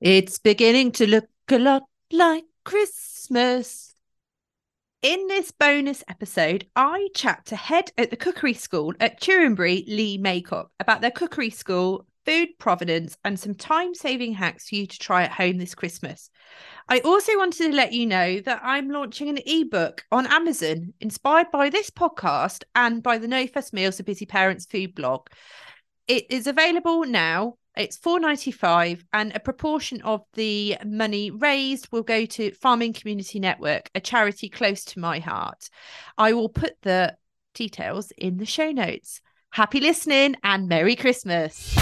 It's beginning to look a lot like Christmas. In this bonus episode, I chat to head at the cookery school at Tewinbury, Lee Maycock, about their cookery school, food provenance, and some time saving hacks for you to try at home this Christmas. I also wanted to let you know that I'm launching an ebook on Amazon inspired by this podcast and by the No Fuss Meals for Busy Parents food blog. It is available now it's four ninety five, and a proportion of the money raised will go to Farming Community Network, a charity close to my heart. I will put the details in the show notes. Happy listening and Merry Christmas.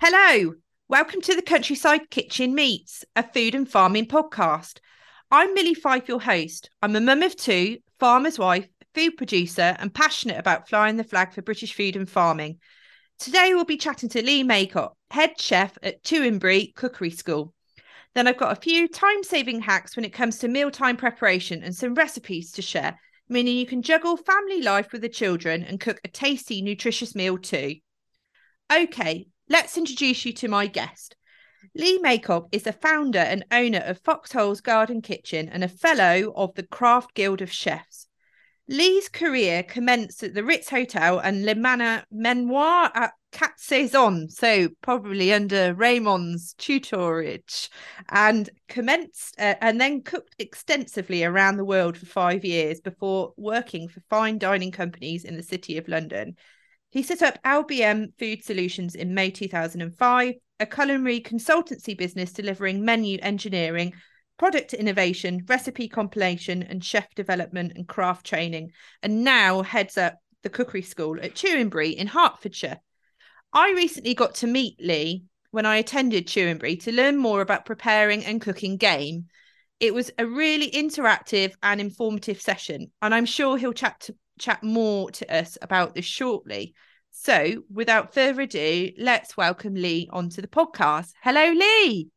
Hello, Welcome to the Countryside Kitchen Meets, a food and farming podcast. I'm Milly Fyfe, your host. I'm a mum of two, farmer's wife, food producer, and passionate about flying the flag for British food and farming. Today, we'll be chatting to Lee Maycock, head chef at Tewinbury Cookery School. Then, I've got a few time saving hacks when it comes to mealtime preparation and some recipes to share, meaning you can juggle family life with the children and cook a tasty, nutritious meal too. Okay, Let's introduce you to my guest. Lee Maycock is the founder and owner of Foxholes Garden Kitchen and a fellow of the Craft Guild of Chefs. Lee's career commenced at the Ritz Hotel and Le Manor Manoir at Quat'Saisons, so probably under Raymond's tutorage, and commenced uh, and then cooked extensively around the world for five years before working for fine dining companies in the City of London. He set up LBM Food Solutions in May 2005, a culinary consultancy business delivering menu engineering, product innovation, recipe compilation, and chef development and craft training, and now heads up the cookery school at Tewinbury in Hertfordshire. I recently got to meet Lee when I attended Tewinbury to learn more about preparing and cooking game. It was a really interactive and informative session, and I'm sure he'll chat to, chat more to us about this shortly. So, without further ado, let's welcome Lee onto the podcast. Hello, Lee.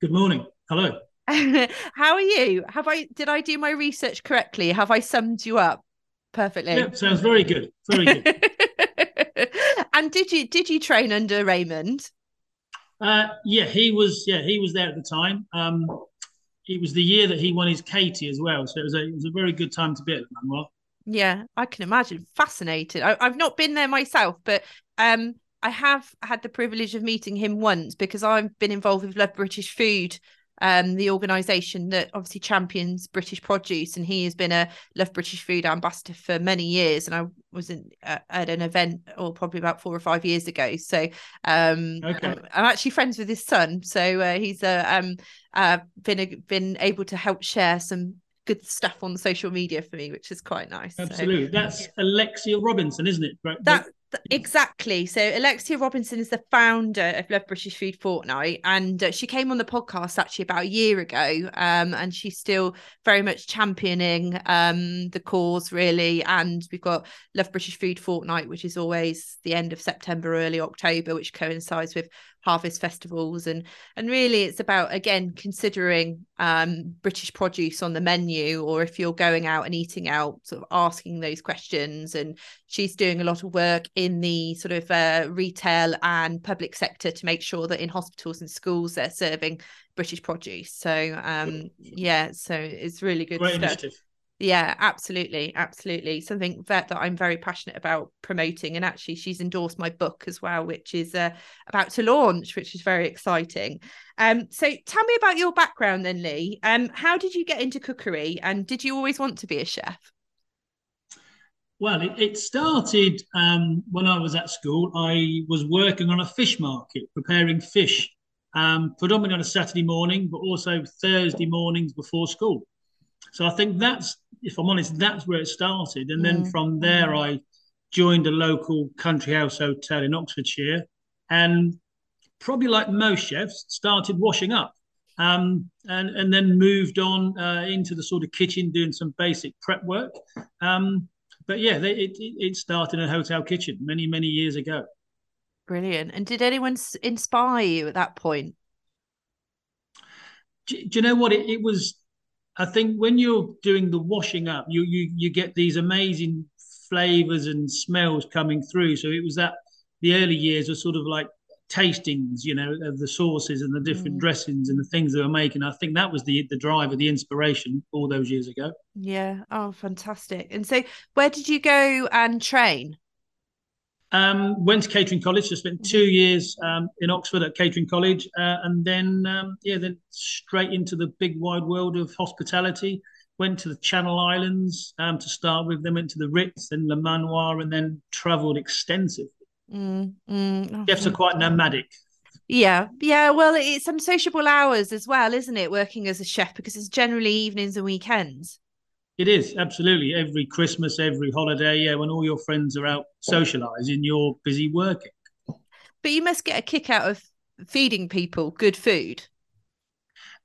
Good morning. Hello. How are you? Have I did I do my research correctly? Have I summed you up perfectly? Yeah, sounds very good. Very good. and did you did you train under Raymond? Uh, yeah, he was. Yeah, he was there at the time. Um, it was the year that he won his Katie as well, so it was a it was a very good time to be at the Manoir. Yeah, I can imagine. Fascinated. I, have not been there myself, but um, I have had the privilege of meeting him once because I've been involved with Love British Food, um, the organisation that obviously champions British produce, and he has been a Love British Food ambassador for many years. And I was in, uh, at an event, or probably about four or five years ago. So um, okay. I'm, I'm, actually friends with his son, so uh, he's uh, um, uh, been a, been able to help share some good stuff on social media for me, which is quite nice. Absolutely. So, That's Alexia Robinson, isn't it? Right. That exactly. So Alexia Robinson is the founder of Love British Food Fortnight, and uh, she came on the podcast actually about a year ago, um, and she's still very much championing um, the cause really. And we've got Love British Food Fortnight, which is always the end of September, early October, which coincides with harvest festivals and and really it's about again considering um, british produce on the menu or if you're going out and eating out sort of asking those questions. And she's doing a lot of work in the sort of uh, retail and public sector to make sure that in hospitals and schools they're serving british produce. So um yeah so it's really good Great stuff. initiative yeah absolutely absolutely something that, that i'm very passionate about promoting and actually she's endorsed my book as well which is uh, about to launch which is very exciting. Um so tell me about your background then lee. Um how did you get into cookery and did you always want to be a chef? Well it, it started um, when i was at school i was working on a fish market preparing fish um, predominantly on a saturday morning but also thursday mornings before school so I think that's, if I'm honest, that's where it started. And then mm. from there, I joined a local country house hotel in Oxfordshire and probably like most chefs, started washing up. Um, and, and then moved on uh, into the sort of kitchen, doing some basic prep work. Um, but yeah, they, it, it started in a hotel kitchen many, many years ago. Brilliant. And did anyone inspire you at that point? do, do you know what it, it was? I think when you're doing the washing up, you you you get these amazing flavors and smells coming through. So it was that the early years were sort of like tastings, you know, of the sauces and the different mm. dressings and the things they were making. I think that was the the driver, the inspiration all those years ago. Yeah. Oh, fantastic. And so where did you go and train? Um, went to catering college. So spent two mm-hmm. years um, in Oxford at catering college, uh, and then um, yeah, then straight into the big wide world of hospitality. Went to the Channel Islands um, to start with. Then went to the Ritz, then Le Manoir, and then travelled extensively. Mm, mm. Chefs are quite nomadic. Yeah, yeah. Well, it's unsociable hours as well, isn't it? Working as a chef because it's generally evenings and weekends. It is absolutely every Christmas, every holiday. Yeah, when all your friends are out socialising, you're busy working. But you must get a kick out of feeding people good food.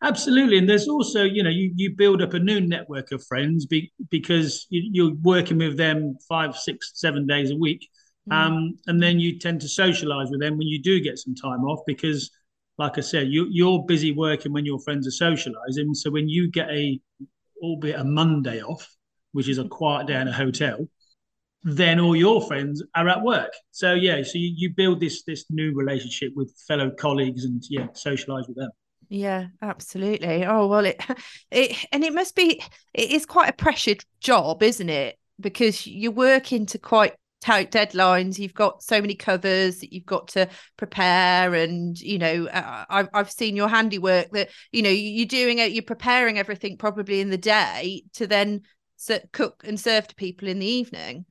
Absolutely, and there's also you know you you build up a new network of friends be, because you, are working with them five, six, seven days a week, mm. um, and then you tend to socialise with them when you do get some time off because, like I said, you you're busy working when your friends are socialising. So when you get a albeit a Monday off, which is a quiet day in a hotel, then all your friends are at work. So yeah, so you, you build this this new relationship with fellow colleagues and yeah, socialize with them. Yeah, absolutely. Oh well, it it and it must be it is quite a pressured job, isn't it? Because you're working to quite deadlines. You've got so many covers that you've got to prepare and you know uh, I've, I've seen your handiwork that you know you're doing it you're preparing everything probably in the day to then cook and serve to people in the evening.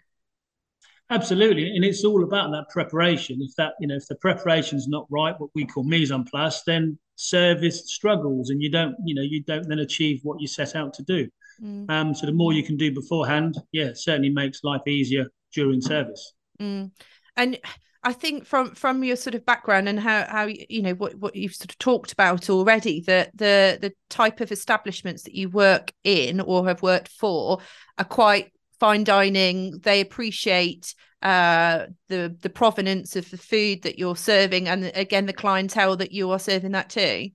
Absolutely. And it's all about that preparation. If that you know if the preparation's not right what we call mise en place then service struggles and you don't you know you don't then achieve what you set out to do. Mm. um so the more you can do beforehand yeah certainly makes life easier during service. Mm. And I think from from your sort of background and how how you know what what you've sort of talked about already that the the type of establishments that you work in or have worked for are quite fine dining. They appreciate uh the the provenance of the food that you're serving and again the clientele that you are serving that to.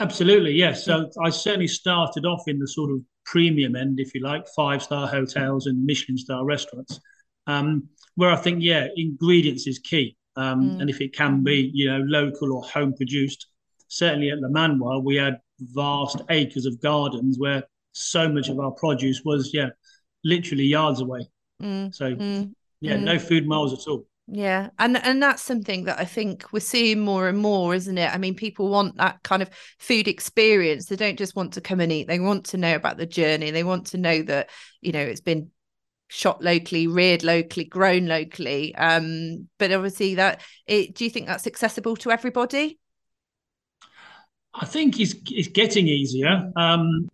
Absolutely, yes. So I certainly started off in the sort of premium end, if you like, five star hotels and Michelin star restaurants, um, where I think, yeah, ingredients is key. Um, mm. And if it can be, you know, local or home produced, certainly at Le Manoir, we had vast acres of gardens where so much of our produce was, yeah, literally yards away. Mm. So, mm. yeah, no mm. food miles at all. Yeah, and and that's something that I think we're seeing more and more, isn't it? I mean, people want that kind of food experience. They don't just want to come and eat; they want to know about the journey. They want to know that you know it's been shot locally, reared locally, grown locally. Um, but obviously, that it. Do you think that's accessible to everybody? I think it's it's getting easier. Um,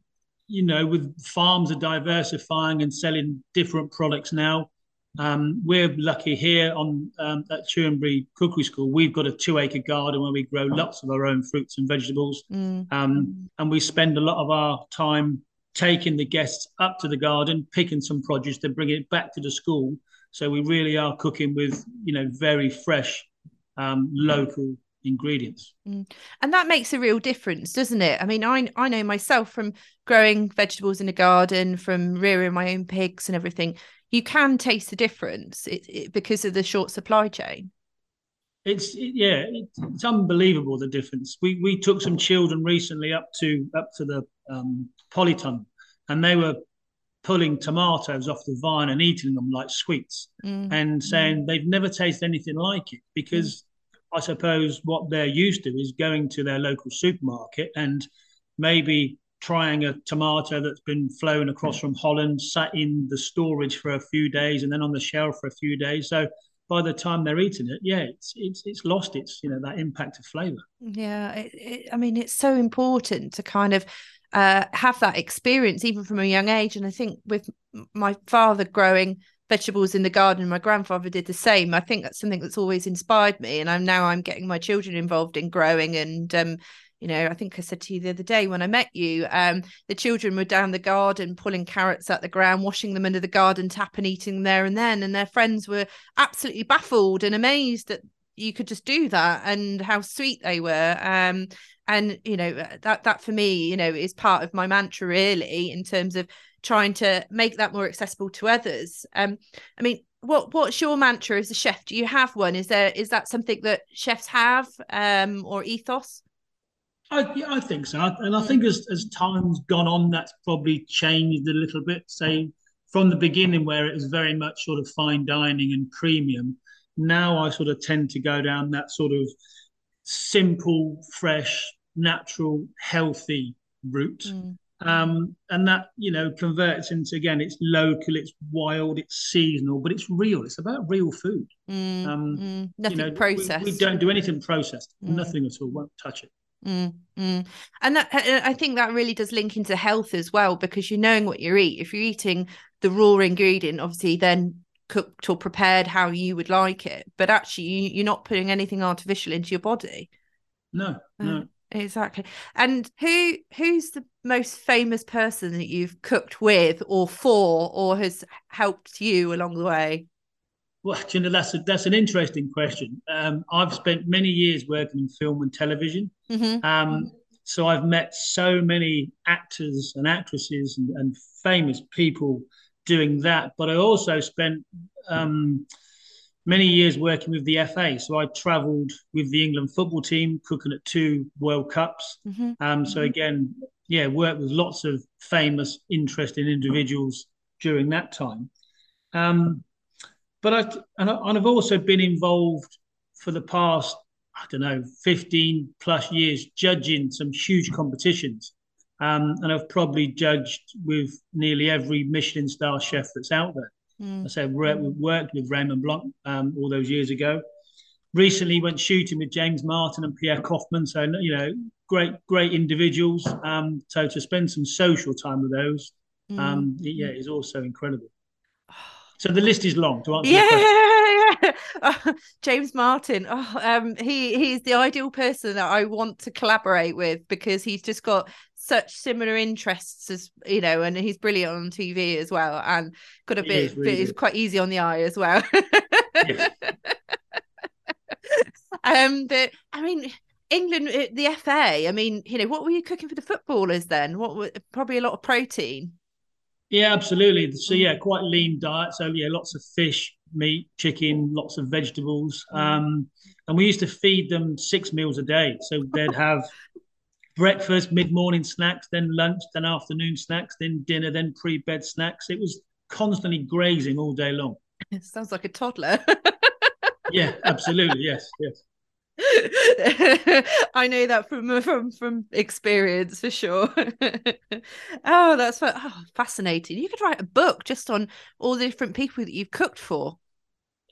you know, with farms are diversifying and selling different products now. Um, we're lucky here on um, at Tewinbury Cookery School. We've got a two-acre garden where we grow lots of our own fruits and vegetables, mm. um, and we spend a lot of our time taking the guests up to the garden, picking some produce, then bringing it back to the school. So we really are cooking with you know very fresh, um, local ingredients. Mm. And that makes a real difference, doesn't it? I mean, I I know myself from growing vegetables in a garden, from rearing my own pigs and everything you can taste the difference it, it, because of the short supply chain. It's it, yeah, it's unbelievable the difference. We we took some children recently up to up to the um, polytunnel, and they were pulling tomatoes off the vine and eating them like sweets, mm. and saying they've never tasted anything like it because. Mm. I suppose what they're used to is going to their local supermarket and maybe trying a tomato that's been flown across from Holland, sat in the storage for a few days, and then on the shelf for a few days. So by the time they're eating it, yeah, it's it's it's lost its you know that impact of flavour. Yeah, it, it, I mean, it's so important to kind of uh, have that experience even from a young age. And I think with my father growing vegetables in the garden, my grandfather did the same. I think that's something that's always inspired me, and I'm now I'm getting my children involved in growing and um, you know i think i said to you the other day when i met you um, the children were down the garden pulling carrots out the ground washing them under the garden tap and eating there and then and their friends were absolutely baffled and amazed that you could just do that and how sweet they were. Um and you know that that for me you know is part of my mantra really in terms of trying to make that more accessible to others. Um i mean what what's your mantra as a chef? Do you have one? Is there is that something that chefs have um or ethos I, yeah, I think so, and I think as as time's gone on, that's probably changed a little bit. Say from the beginning, where it was very much sort of fine dining and premium, now I sort of tend to go down that sort of simple, fresh, natural, healthy route. Mm. Um, and that you know converts into again, it's local, it's wild, it's seasonal, but it's real. It's about real food. Mm, um, mm, nothing you know, processed. We, we, don't do anything processed. Mm. Nothing at all. Won't touch it. Mm, mm. And that, I think that really does link into health as well because you're knowing what you eat. If you're eating the raw ingredient, obviously, then cooked or prepared how you would like it, but actually, you, are not putting anything artificial into your body. No, no, uh, exactly. And who who's the most famous person that you've cooked with or for, or has helped you along the way? Well, you know, that's a, that's an interesting question. Um, I've spent many years working in film and television. Mm-hmm. Um, so I've met so many actors and actresses and, and famous people doing that. But I also spent um, many years working with the FA. So I travelled with the England football team, cooking at two World Cups. Mm-hmm. Um, so mm-hmm. again, yeah, worked with lots of famous, interesting individuals during that time. Um, but I and, I and I've also been involved for the past I don't know 15 plus years judging some huge competitions. Um, and I've probably judged with nearly every Michelin star chef that's out there. Mm. I said we worked with Raymond Blanc um, all those years ago. Recently went shooting with James Martin and Pierre Koffmann. So you know, great great individuals. Um, so to spend some social time with those, mm. um, yeah, is also incredible. So the list is long to answer. Yeah, yeah. Oh, James Martin. Oh, um, he he's the ideal person that I want to collaborate with because he's just got such similar interests as you know, and he's brilliant on TV as well, and got a he bit, really bit quite easy on the eye as well. um, but I mean. England, uh, the FA. I mean, you know, what were you cooking for the footballers then? What were probably a lot of protein. Yeah, absolutely. So yeah, quite lean diet. So yeah, lots of fish, meat, chicken, lots of vegetables. Um, and we used to feed them six meals a day. So they'd have breakfast, mid-morning snacks, then lunch, then afternoon snacks, then dinner, then pre-bed snacks. It was constantly grazing all day long. It sounds like a toddler. yeah, absolutely. Yes, yes. I know that from from from experience for sure. oh, that's oh, fascinating. You could write a book just on all the different people that you've cooked for.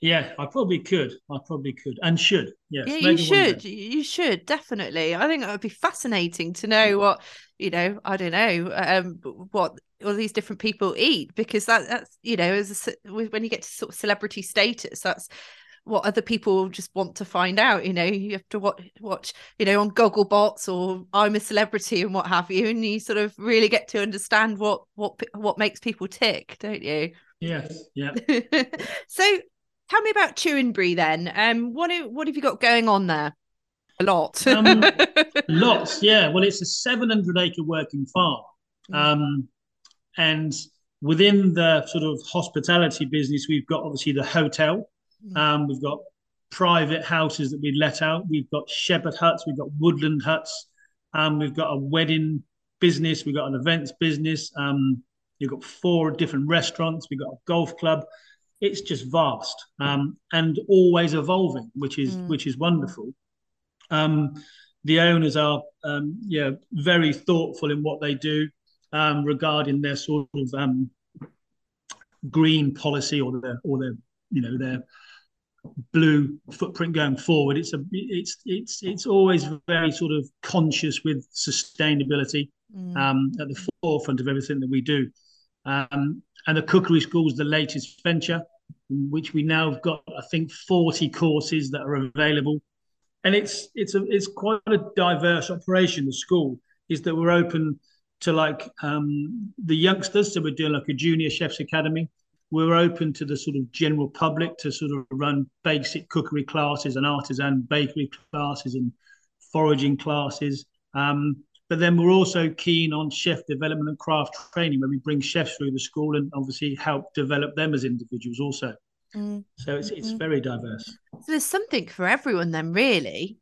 Yeah, I probably could. I probably could and should. Yes, yeah, you should. You should definitely. I think it would be fascinating to know what you know. I don't know um, what all these different people eat because that that's you know as a, when you get to sort of celebrity status, that's what other people just want to find out. You know, you have to watch, watch, you know, on Gogglebox or I'm a Celebrity and what have you, and you sort of really get to understand what what what makes people tick, don't you? Yes. Yeah. so, tell me about Tewinbury then. Um, what what have you got going on there? A lot. um, lots. Yeah. Well, it's a 700 acre working farm, mm. um, and within the sort of hospitality business, we've got obviously the hotel Mm. Um, we've got private houses that we let out. We've got shepherd huts. We've got woodland huts. Um, we've got a wedding business. We've got an events business. Um, you've got four different restaurants. We've got a golf club. It's just vast um, and always evolving, which is mm. which is wonderful. Um, the owners are um, yeah very thoughtful in what they do um, regarding their sort of um, green policy or their or their you know their blue footprint going forward. It's a it's it's it's always very sort of conscious with sustainability mm. um, at the forefront of everything that we do. Um, and the cookery school is the latest venture, which we now have got I think forty courses that are available, and it's it's a it's quite a diverse operation. The school is that we're open to like um, the youngsters, so we're doing like a junior chefs academy we're open to the sort of general public to sort of run basic cookery classes and artisan bakery classes and foraging classes. Um, but then we're also keen on chef development and craft training, where we bring chefs through the school and obviously help develop them as individuals also. Mm. So it's it's mm. very diverse. So there's something for everyone then, really.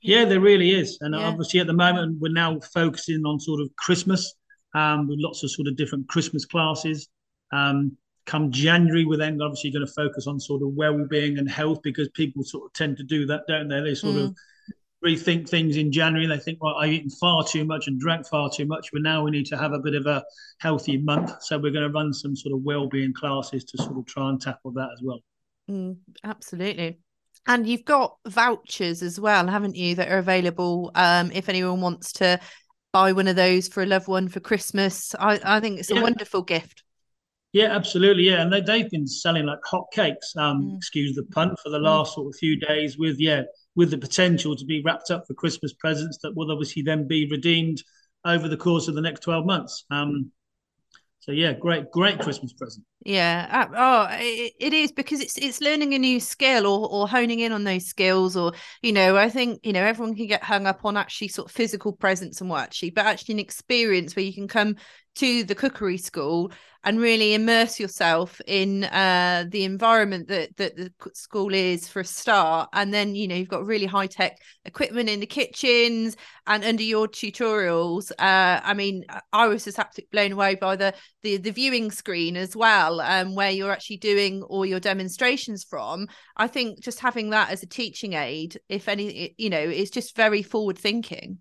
Yeah, there really is, and yeah. obviously at the moment we're now focusing on sort of Christmas, um, with lots of sort of different Christmas classes. Um, come January, we're then obviously going to focus on sort of well-being and health because people sort of tend to do that, don't they? They sort mm. of rethink things in January. They think, well, I've eaten far too much and drank far too much, but now we need to have a bit of a healthy month. So we're going to run some sort of well-being classes to sort of try and tackle that as well. Mm, absolutely. And you've got vouchers as well, haven't you, that are available um, if anyone wants to buy one of those for a loved one for Christmas. I, I think it's a yeah. wonderful gift. Yeah, absolutely. Yeah, and they, they've been selling like hot cakes. Um, mm. excuse the pun for the last mm. sort of few days with yeah with the potential to be wrapped up for Christmas presents that will obviously then be redeemed over the course of the next 12 months. Um, so yeah, great, great Christmas present. Yeah. Uh, oh, it, is because it's it's learning a new skill or or honing in on those skills, or you know, I think you know everyone can get hung up on actually sort of physical presence and what actually, but actually an experience where you can come to the cookery school and really immerse yourself in uh, the environment that that the school is for a start. And then you know you've got really high tech equipment in the kitchens and under your tutorials. Uh, i mean i was just absolutely blown away by the the, the viewing screen as well um, where you're actually doing all your demonstrations from. I think just having that as a teaching aid if any you know is just very forward thinking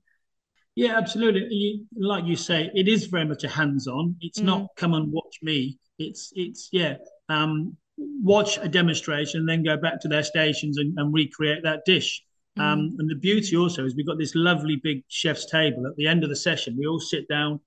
yeah, absolutely. Like you say, it is very much a hands-on. It's mm. not come and watch me. It's it's yeah, um, watch a demonstration, then go back to their stations and, and recreate that dish. Mm. Um, and the beauty also is we've got this lovely big chef's table at the end of the session. We all sit down,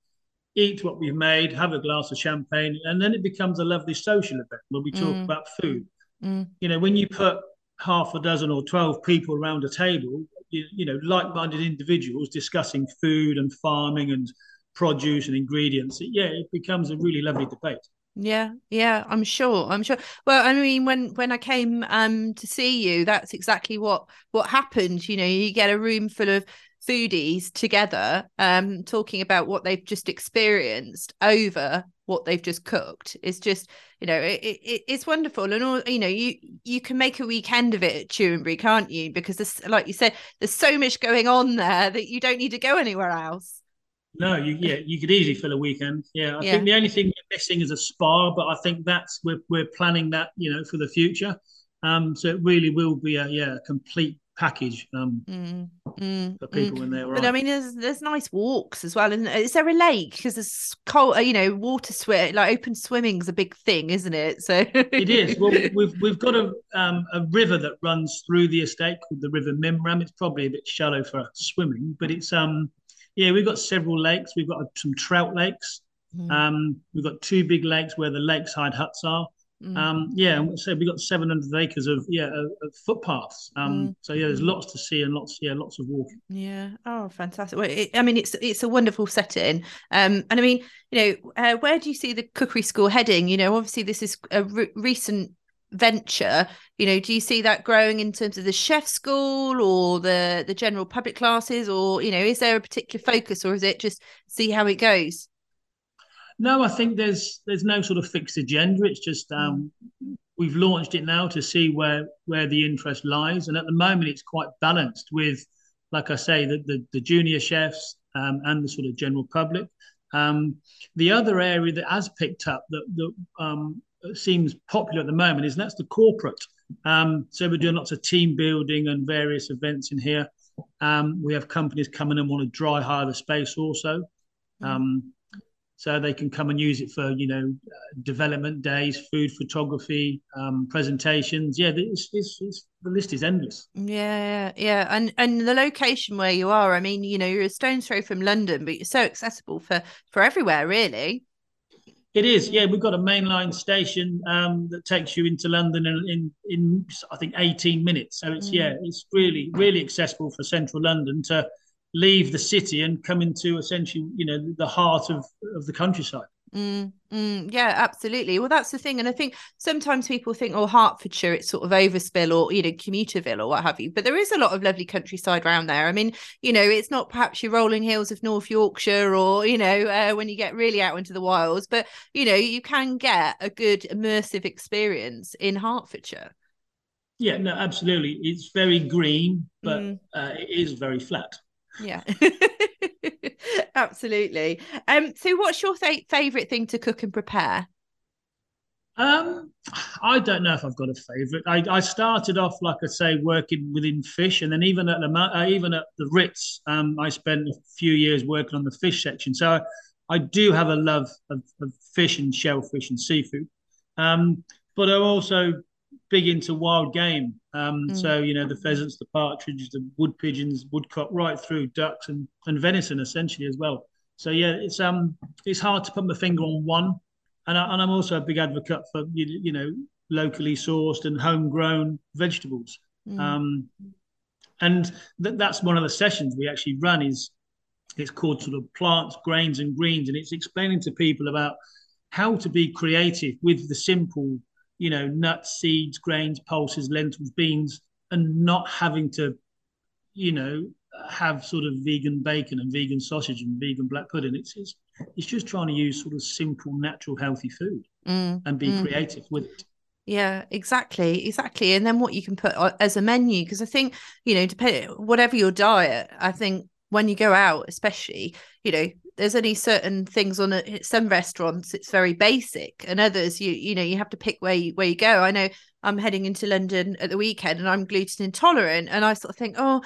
eat what we've made, have a glass of champagne, and then it becomes a lovely social event where we talk mm. about food. Mm. You know, when you put half a dozen or 12 people around a table, you, you know like-minded individuals discussing food and farming and produce and ingredients yeah it becomes a really lovely debate. Yeah yeah i'm sure i'm sure. Well i mean when when i came um to see you that's exactly what what happened you know you get a room full of foodies together um talking about what they've just experienced over what they've just cooked. It's just you know it, it, it's wonderful. And all you know you you can make a weekend of it at Tewinbury can't you? Because there's like you said there's so much going on there that you don't need to go anywhere else. No you yeah you could easily fill a weekend. Yeah i yeah. think the only thing we're missing is a spa but i think that's we're, we're planning that you know for the future. Um so it really will be a yeah complete package um, mm, mm, for people mm. when they are. But I mean, there's there's nice walks as well, and is there a lake? Because there's cold, uh, you know, water swim, like open swimming is a big thing, isn't it? So it is. Well, we've we've got a um, a river that runs through the estate called the River Mimram. It's probably a bit shallow for swimming, but it's um yeah, we've got several lakes. We've got some trout lakes. Mm. Um, we've got two big lakes where the lakeside huts are. Mm. Um, yeah, so we've got 700 acres of yeah of, of footpaths. Um, mm. So yeah, there's lots to see and lots yeah lots of walking. Yeah. Oh, fantastic. Well, it, I mean, it's it's a wonderful setting. Um, and I mean, you know, uh, where do you see the cookery school heading? You know, obviously this is a re- recent venture you know do you see that growing in terms of the chef school or the the general public classes or you know is there a particular focus or is it just see how it goes no, I think there's there's no sort of fixed agenda. It's just um, we've launched it now to see where where the interest lies, and at the moment it's quite balanced with, like I say, the the, the junior chefs um, and the sort of general public. Um, the other area that has picked up that that um, seems popular at the moment is that's the corporate. Um, so we're doing lots of team building and various events in here. Um, we have companies coming and want to dry hire the space also. Um, so they can come and use it for you know uh, development days, food photography, um, presentations. Yeah, it's, it's, it's, the list is endless. Yeah, yeah, and and the location where you are. I mean, you know, you're a stone's throw from London, but you're so accessible for for everywhere, really. It is, yeah. We've got a mainline station um, that takes you into London in, in, in I think eighteen minutes. So it's mm. yeah, it's really really accessible for central London to leave the city and come into essentially, you know, the heart of, of the countryside. Mm, mm, yeah, absolutely. Well, that's the thing. And I think sometimes people think, oh, Hertfordshire, it's sort of overspill or, you know, commuterville or what have you. But there is a lot of lovely countryside around there. I mean, you know, it's not perhaps your rolling hills of North Yorkshire or, you know, uh, when you get really out into the wilds, but, you know, you can get a good immersive experience in Hertfordshire. Yeah, no, absolutely. It's very green, but mm. uh, it is very flat. Yeah. Absolutely. Um, so what's your th- favorite thing to cook and prepare? Um, I don't know if I've got a favourite. I, I started off, like I say, working within fish, and then even at the uh, even at the Ritz, um, I spent a few years working on the fish section. So I, I do have a love of, of, fish and shellfish and seafood. Um, but I'm also big into wild game. Um, mm. So you know the pheasants, the partridges, the wood pigeons, woodcock, right through ducks and, and venison essentially as well. So yeah, it's um it's hard to put my finger on one, and, I, and I'm also a big advocate for you, you know locally sourced and homegrown vegetables. Mm. Um, and th- that's one of the sessions we actually run is it's called sort of plants, grains, and greens, and it's explaining to people about how to be creative with the simple you know, nuts, seeds, grains, pulses, lentils, beans, and not having to, you know, have sort of vegan bacon and vegan sausage and vegan black pudding. It's it's, it's just trying to use sort of simple, natural, healthy food mm, and be mm. creative with it. Yeah, exactly, exactly. And then what you can put as a menu, because I think you know, depend whatever your diet, I think when you go out, especially, you know, there's only certain things on it. Some restaurants it's very basic, and others you you know you have to pick where you where you go. I know I'm heading into London at the weekend, and I'm gluten intolerant, and I sort of think, oh,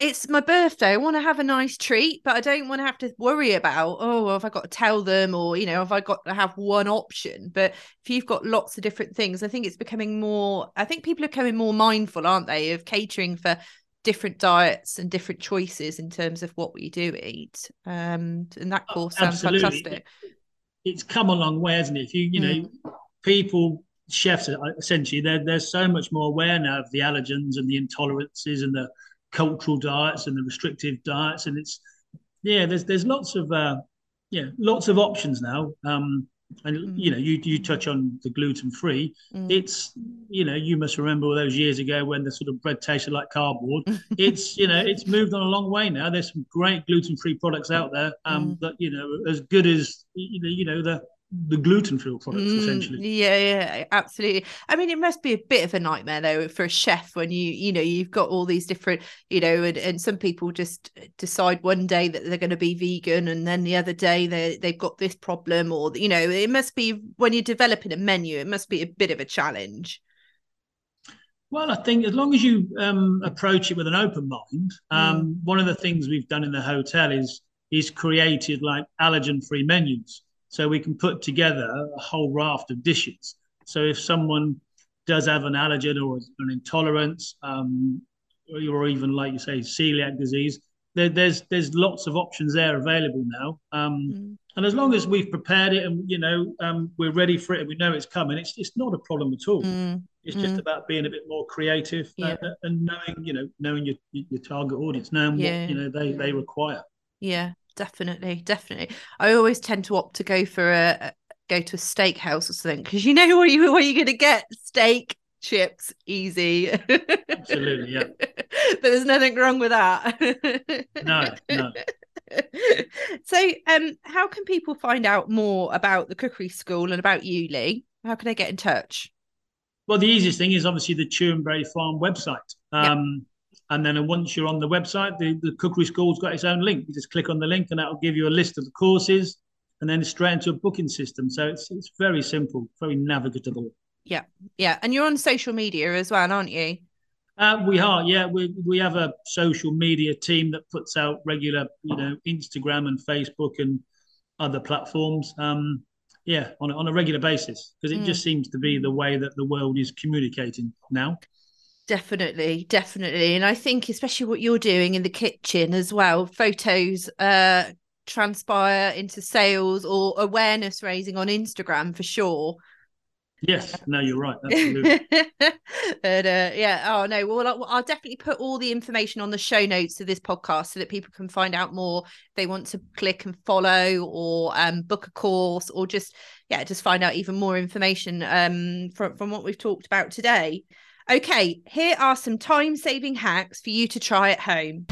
it's my birthday. I want to have a nice treat, but I don't want to have to worry about, oh, well, have I got to tell them or, you know, have I got to have one option? But if you've got lots of different things, I think it's becoming more, I think people are becoming more mindful, aren't they, of catering for different diets and different choices in terms of what we do eat. Um, and that course sounds Absolutely. fantastic. It's come a long way, hasn't it? If you, you mm. know, people, chefs, essentially, they're, they're so much more aware now of the allergens and the intolerances and the cultural diets and the restrictive diets. And it's, yeah, there's there's lots of, uh, yeah, lots of options now. Um, and mm. you know you you touch on the gluten free mm. it's you know you must remember all those years ago when the sort of bread tasted like cardboard it's you know it's moved on a long way now there's some great gluten free products out there um mm. that you know as good as you know you know the the gluten free products mm, essentially yeah yeah absolutely i mean it must be a bit of a nightmare though for a chef when you you know you've got all these different you know and, and some people just decide one day that they're going to be vegan and then the other day they they've got this problem or you know it must be when you're developing a menu it must be a bit of a challenge well, I think as long as you um, approach it with an open mind, um, mm. one of the things we've done in the hotel is is created like allergen free menus. So we can put together a whole raft of dishes. So if someone does have an allergen or an intolerance, um, or even like you say, celiac disease, there, there's there's lots of options there available now. Um, mm. And as long as we've prepared it and you know um, we're ready for it and we know it's coming, it's it's not a problem at all. Mm. It's mm. just about being a bit more creative uh, yeah. and knowing you know knowing your your target audience, knowing yeah. what you know they they require. Yeah, definitely, definitely. I always tend to opt to go for a, go to a steakhouse or something because you know where you where you're going to get steak chips easy. Absolutely, yeah. but there's nothing wrong with that. no, no. So, um, how can people find out more about the cookery school and about you, Lee? How can they get in touch? Well, the easiest thing is obviously the Tewinbury Farm website. Um, yep. And then once you're on the website, the, the cookery school's got its own link. You just click on the link and that'll give you a list of the courses and then straight into a booking system. So it's it's very simple, very navigable. Yeah. Yeah. And you're on social media as well, aren't you? Uh, we are, yeah. We we have a social media team that puts out regular, you know, Instagram and Facebook and other platforms. Um, yeah, on a, on a regular basis because it mm. just seems to be the way that the world is communicating now. Definitely, definitely. And I think especially what you're doing in the kitchen as well, photos uh transpire into sales or awareness raising on Instagram for sure. Yes, no, you're right. Absolutely. but uh, yeah, oh no, well, I'll, I'll, definitely put all the information on the show notes of this podcast so that people can find out more. If they want to click and follow, or um, book a course, or just yeah, just find out even more information um, from from what we've talked about today. Okay, here are some time saving hacks for you to try at home.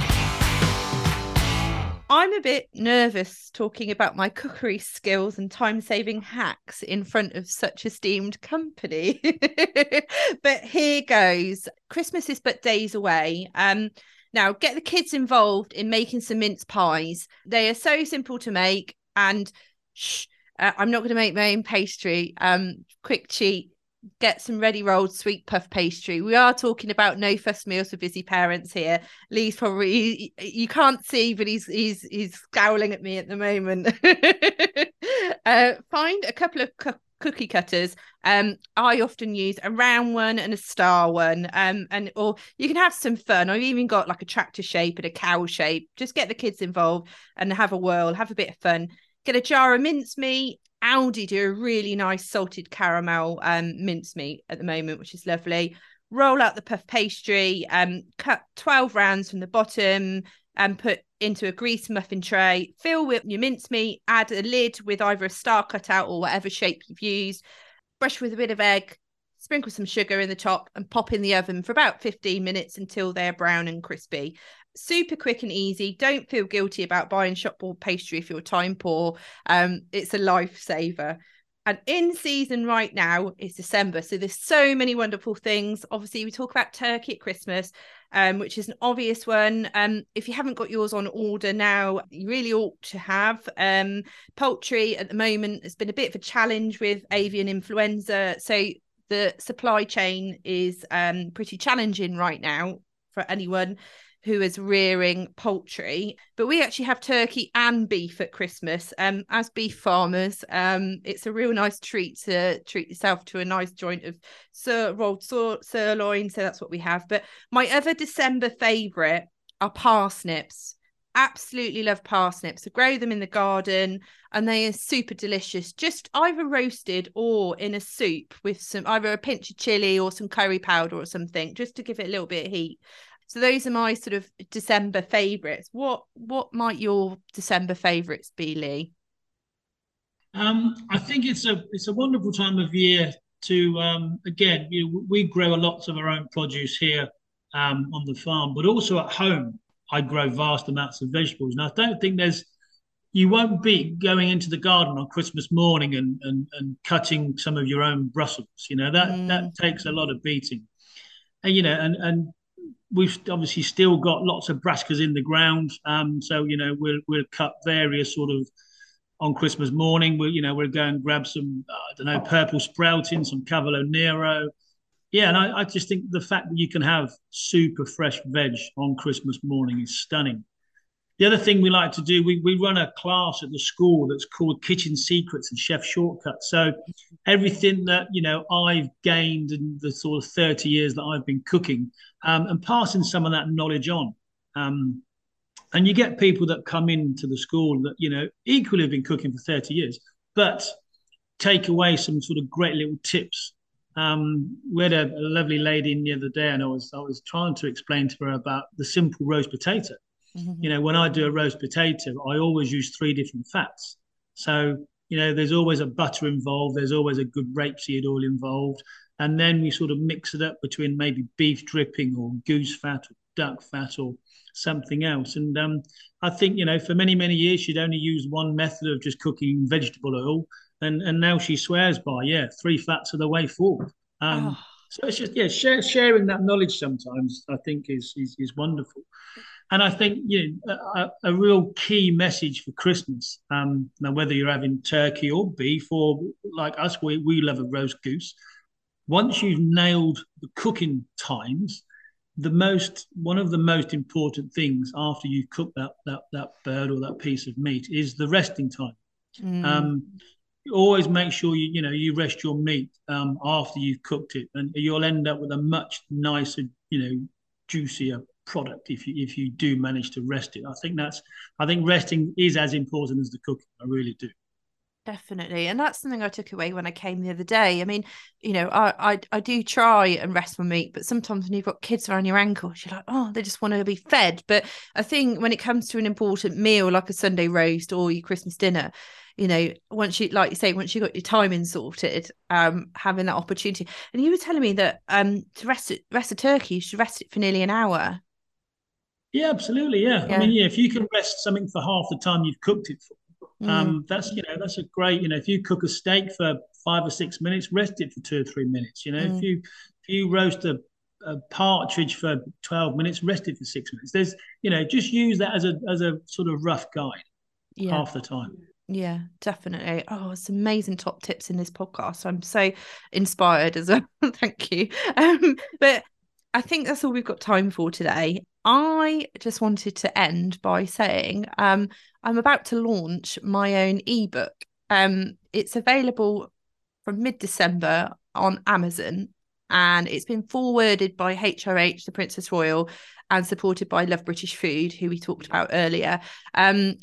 I'm a bit nervous talking about my cookery skills and time saving hacks in front of such esteemed company. but here goes. Christmas is but days away. Um, now, get the kids involved in making some mince pies. They are so simple to make. And shh, uh, I'm not going to make my own pastry. Um, quick cheat get some ready rolled sweet puff pastry. We are talking about no fuss meals for busy parents here. Lee's probably you can't see, but he's he's he's scowling at me at the moment. uh, find a couple of cu- cookie cutters. Um, I often use a round one and a star one. Um, and or you can have some fun. I've even got like a tractor shape and a cow shape. Just get the kids involved and have a whirl, have a bit of fun. Get a jar of mincemeat, Aldi do a really nice salted caramel um, mincemeat at the moment, which is lovely. Roll out the puff pastry, um, cut 12 rounds from the bottom and put into a greased muffin tray. Fill with your mincemeat, add a lid with either a star cutout or whatever shape you've used. Brush with a bit of egg, sprinkle some sugar in the top and pop in the oven for about 15 minutes until they're brown and crispy super quick and easy. Don't feel guilty about buying shop bought pastry if you're time poor. Um, it's a lifesaver. And in season right now is December. So there's so many wonderful things. Obviously, we talk about turkey at Christmas, um, which is an obvious one. Um, if you haven't got yours on order now, you really ought to have. Um, poultry at the moment has been a bit of a challenge with avian influenza. So the supply chain is um, pretty challenging right now for anyone who is rearing poultry but we actually have turkey and beef at christmas um as beef farmers um it's a real nice treat to treat yourself to a nice joint of sir rolled sir, sirloin so that's what we have but my other december favorite are parsnips absolutely love parsnips. I grow them in the garden and they are super delicious, just either roasted or in a soup with some either a pinch of chili or some curry powder or something, just to give it a little bit of heat. So those are my sort of December favourites. What what might your December favourites be, Lee? Um, I think it's a it's a wonderful time of year to um, again you know, we grow a lots of our own produce here um, on the farm, but also at home I grow vast amounts of vegetables. And I don't think there's you won't be going into the garden on Christmas morning and and, and cutting some of your own Brussels. You know that mm. that takes a lot of beating, and you know and and we've obviously still got lots of brassicas in the ground. Um, so you know we'll we'll cut various sort of on Christmas morning. We'll you know we'll go and grab some uh, I don't know purple sprouting, some cavolo nero. Yeah, and I, I just think the fact that you can have super fresh veg on Christmas morning is stunning. The other thing we like to do, we, we run a class at the school that's called Kitchen Secrets and Chef Shortcuts. So everything that you know I've gained in the sort of 30 years that I've been cooking, um, and passing some of that knowledge on. Um, and you get people that come into the school that you know equally have been cooking for 30 years, but take away some sort of great little tips. Um, we had a, a lovely lady in the other day, and I was I was trying to explain to her about the simple roast potato Mm-hmm. You know, when I do a roast potato, I always use three different fats. So, you know, there's always a butter involved, there's always a good rapeseed oil involved. And then we sort of mix it up between maybe beef dripping or goose fat or duck fat or something else. And um, I think, you know, for many, many years, she'd only used one method of just cooking vegetable oil. And, and now she swears by, yeah, three fats are the way forward. Um, oh. So it's just, yeah, share, sharing that knowledge sometimes, I think, is, is, is wonderful. And I think you know, a, a real key message for Christmas. Um, now, whether you're having turkey or beef, or like us, we, we love a roast goose. Once you've nailed the cooking times, the most one of the most important things after you cook that that that bird or that piece of meat is the resting time. Mm. Um, always make sure you you know you rest your meat um, after you've cooked it, and you'll end up with a much nicer, you know, juicier product if you if you do manage to rest it. I think that's I think resting is as important as the cooking. I really do. definitely and that's something i took away when i came the other day i mean you know I, I i do try and rest my meat but sometimes when you've got kids around your ankles you're like oh they just want to be fed but i think when it comes to an important meal like a sunday roast or your christmas dinner you know once you like you say once you got your timing sorted um having that opportunity and you were telling me that um to rest it rest a turkey you should rest it for nearly an hour yeah absolutely yeah, yeah. i mean yeah if you can rest something for half the time you've cooked it for Mm. Um, that's you know that's a great you know if you cook a steak for five or six minutes, rest it for two or three minutes. You know mm. if you if you roast a, a, partridge for twelve minutes, rest it for six minutes. There's you know just use that as a as a sort of rough guide yeah. half the time. Yeah, definitely. Oh, it's amazing top tips in this podcast. I'm so inspired as well. Thank you. Um, but I think that's all we've got time for today. I just wanted to end by saying um, I'm about to launch my own ebook. Um, it's available from mid December on Amazon and it's been forwarded by HRH, the Princess Royal, and supported by Love British Food, who we talked about earlier. Um,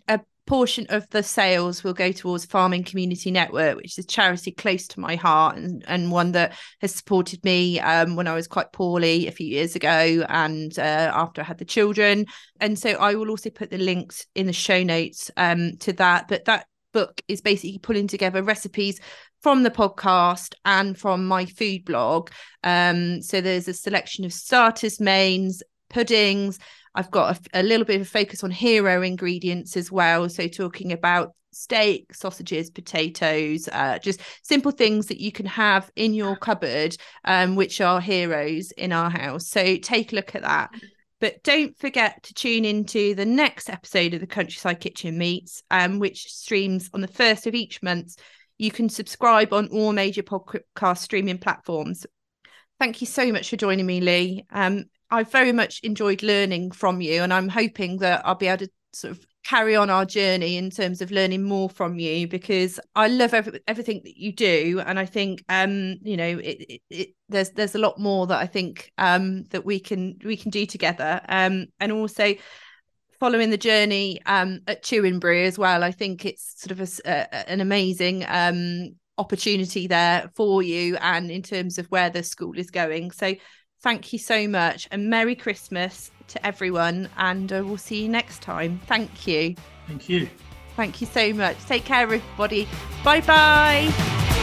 portion of the sales will go towards Farming Community Network, which is a charity close to my heart and, and one that has supported me um, when I was quite poorly a few years ago and uh, after I had the children. And so I will also put the links in the show notes um, to that. But that book is basically pulling together recipes from the podcast and from my food blog. Um, so there's a selection of starters, mains, puddings, I've got a, a little bit of focus on hero ingredients as well. So talking about steak, sausages, potatoes, uh, just simple things that you can have in your cupboard, um, which are heroes in our house. So take a look at that. But don't forget to tune into the next episode of the Countryside Kitchen Meets, um, which streams on the first of each month. You can subscribe on all major podcast streaming platforms. Thank you so much for joining me, Lee. Um, I very much enjoyed learning from you, and I'm hoping that I'll be able to sort of carry on our journey in terms of learning more from you because I love every, everything that you do, and I think um you know it, it, it, there's there's a lot more that I think um that we can we can do together um and also following the journey um at Tewinbury as well. I think it's sort of a, a, an amazing um opportunity there for you and in terms of where the school is going. So Thank you so much and Merry Christmas to everyone. And uh, we'll see you next time. Thank you. Thank you. Thank you so much. Take care, everybody. Bye bye.